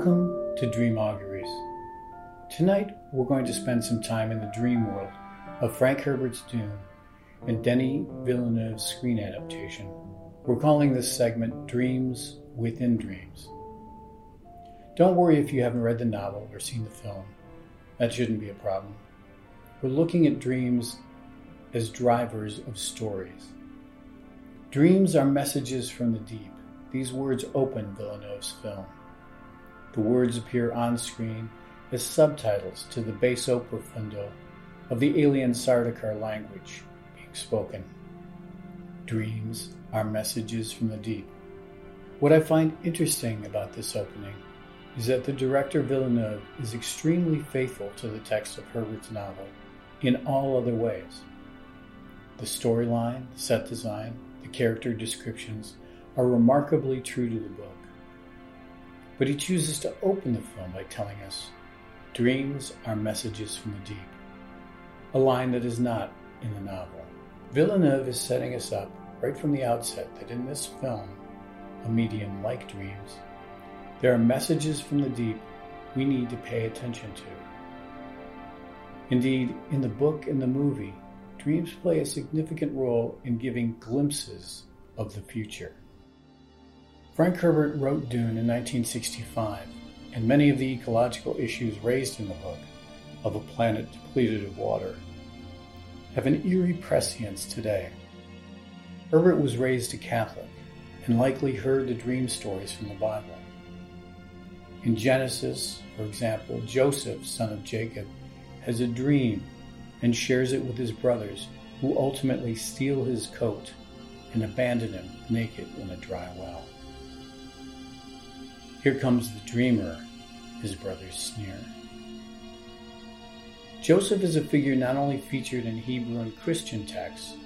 Welcome to Dream Auguries. Tonight we're going to spend some time in the dream world of Frank Herbert's Dune and Denis Villeneuve's screen adaptation. We're calling this segment Dreams Within Dreams. Don't worry if you haven't read the novel or seen the film. That shouldn't be a problem. We're looking at dreams as drivers of stories. Dreams are messages from the deep. These words open Villeneuve's film. The words appear on screen as subtitles to the basso profundo of the alien Sardaukar language being spoken. Dreams are messages from the deep. What I find interesting about this opening is that the director Villeneuve is extremely faithful to the text of Herbert's novel in all other ways. The storyline, set design, the character descriptions are remarkably true to the book. But he chooses to open the film by telling us dreams are messages from the deep, a line that is not in the novel. Villeneuve is setting us up right from the outset that in this film, a medium like dreams, there are messages from the deep we need to pay attention to. Indeed, in the book and the movie, dreams play a significant role in giving glimpses of the future. Frank Herbert wrote Dune in 1965, and many of the ecological issues raised in the book, of a planet depleted of water, have an eerie prescience today. Herbert was raised a Catholic and likely heard the dream stories from the Bible. In Genesis, for example, Joseph, son of Jacob, has a dream and shares it with his brothers, who ultimately steal his coat and abandon him naked in a dry well. Here comes the dreamer, his brothers sneer. Joseph is a figure not only featured in Hebrew and Christian texts,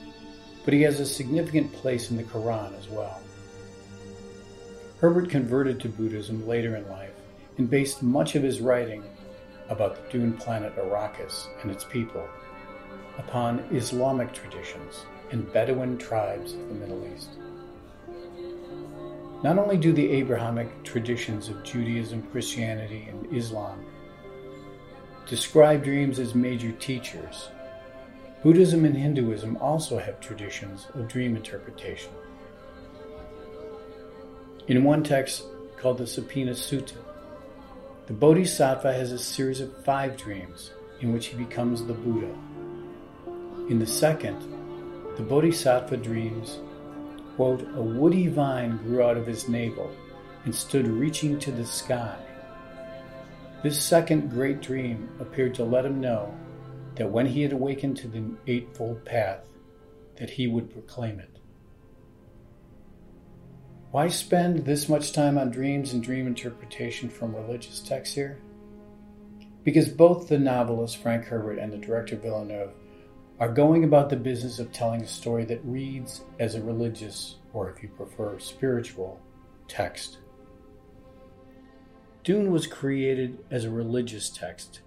but he has a significant place in the Quran as well. Herbert converted to Buddhism later in life and based much of his writing about the dune planet Arrakis and its people upon Islamic traditions and Bedouin tribes of the Middle East. Not only do the Abrahamic traditions of Judaism, Christianity, and Islam describe dreams as major teachers, Buddhism and Hinduism also have traditions of dream interpretation. In one text called the Supina Sutta, the Bodhisattva has a series of five dreams in which he becomes the Buddha. In the second, the Bodhisattva dreams, quote, a woody vine grew out of his navel and stood reaching to the sky. This second great dream appeared to let him know that when he had awakened to the Eightfold Path, that he would proclaim it. Why spend this much time on dreams and dream interpretation from religious texts here? Because both the novelist Frank Herbert and the director Villeneuve are going about the business of telling a story that reads as a religious, or if you prefer, spiritual text. Dune was created as a religious text,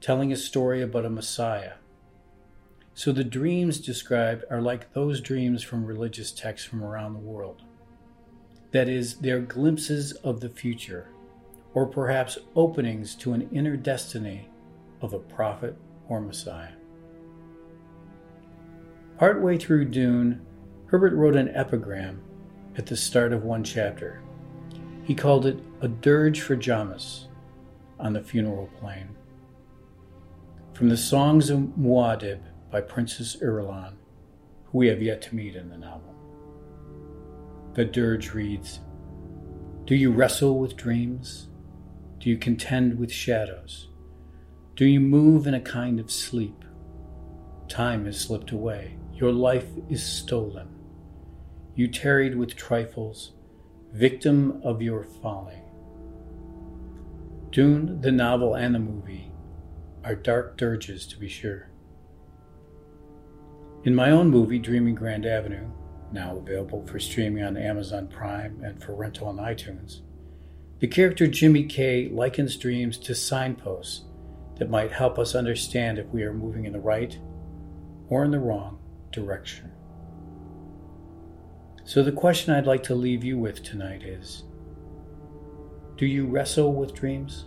telling a story about a Messiah. So the dreams described are like those dreams from religious texts from around the world. That is, they're glimpses of the future, or perhaps openings to an inner destiny of a prophet or Messiah. Partway through Dune, Herbert wrote an epigram at the start of one chapter. He called it A Dirge for Jamis on the Funeral Plain. From the Songs of Muad'Dib by Princess Irulan, who we have yet to meet in the novel. The dirge reads Do you wrestle with dreams? Do you contend with shadows? Do you move in a kind of sleep? Time has slipped away. Your life is stolen. You tarried with trifles, victim of your folly. Dune, the novel, and the movie are dark dirges, to be sure. In my own movie, Dreaming Grand Avenue, now available for streaming on Amazon Prime and for rental on iTunes. The character Jimmy K likens dreams to signposts that might help us understand if we are moving in the right or in the wrong direction. So, the question I'd like to leave you with tonight is Do you wrestle with dreams?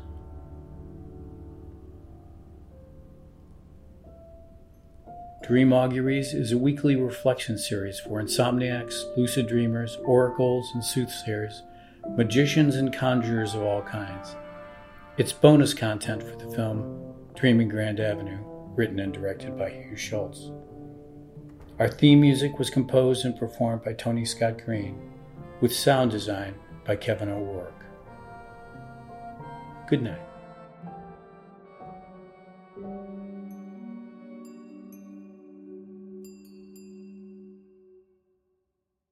Dream Auguries is a weekly reflection series for insomniacs, lucid dreamers, oracles and soothsayers, magicians and conjurers of all kinds. It's bonus content for the film Dreaming Grand Avenue, written and directed by Hugh Schulze. Our theme music was composed and performed by Tony Scott Green, with sound design by Kevin O'Rourke. Good night.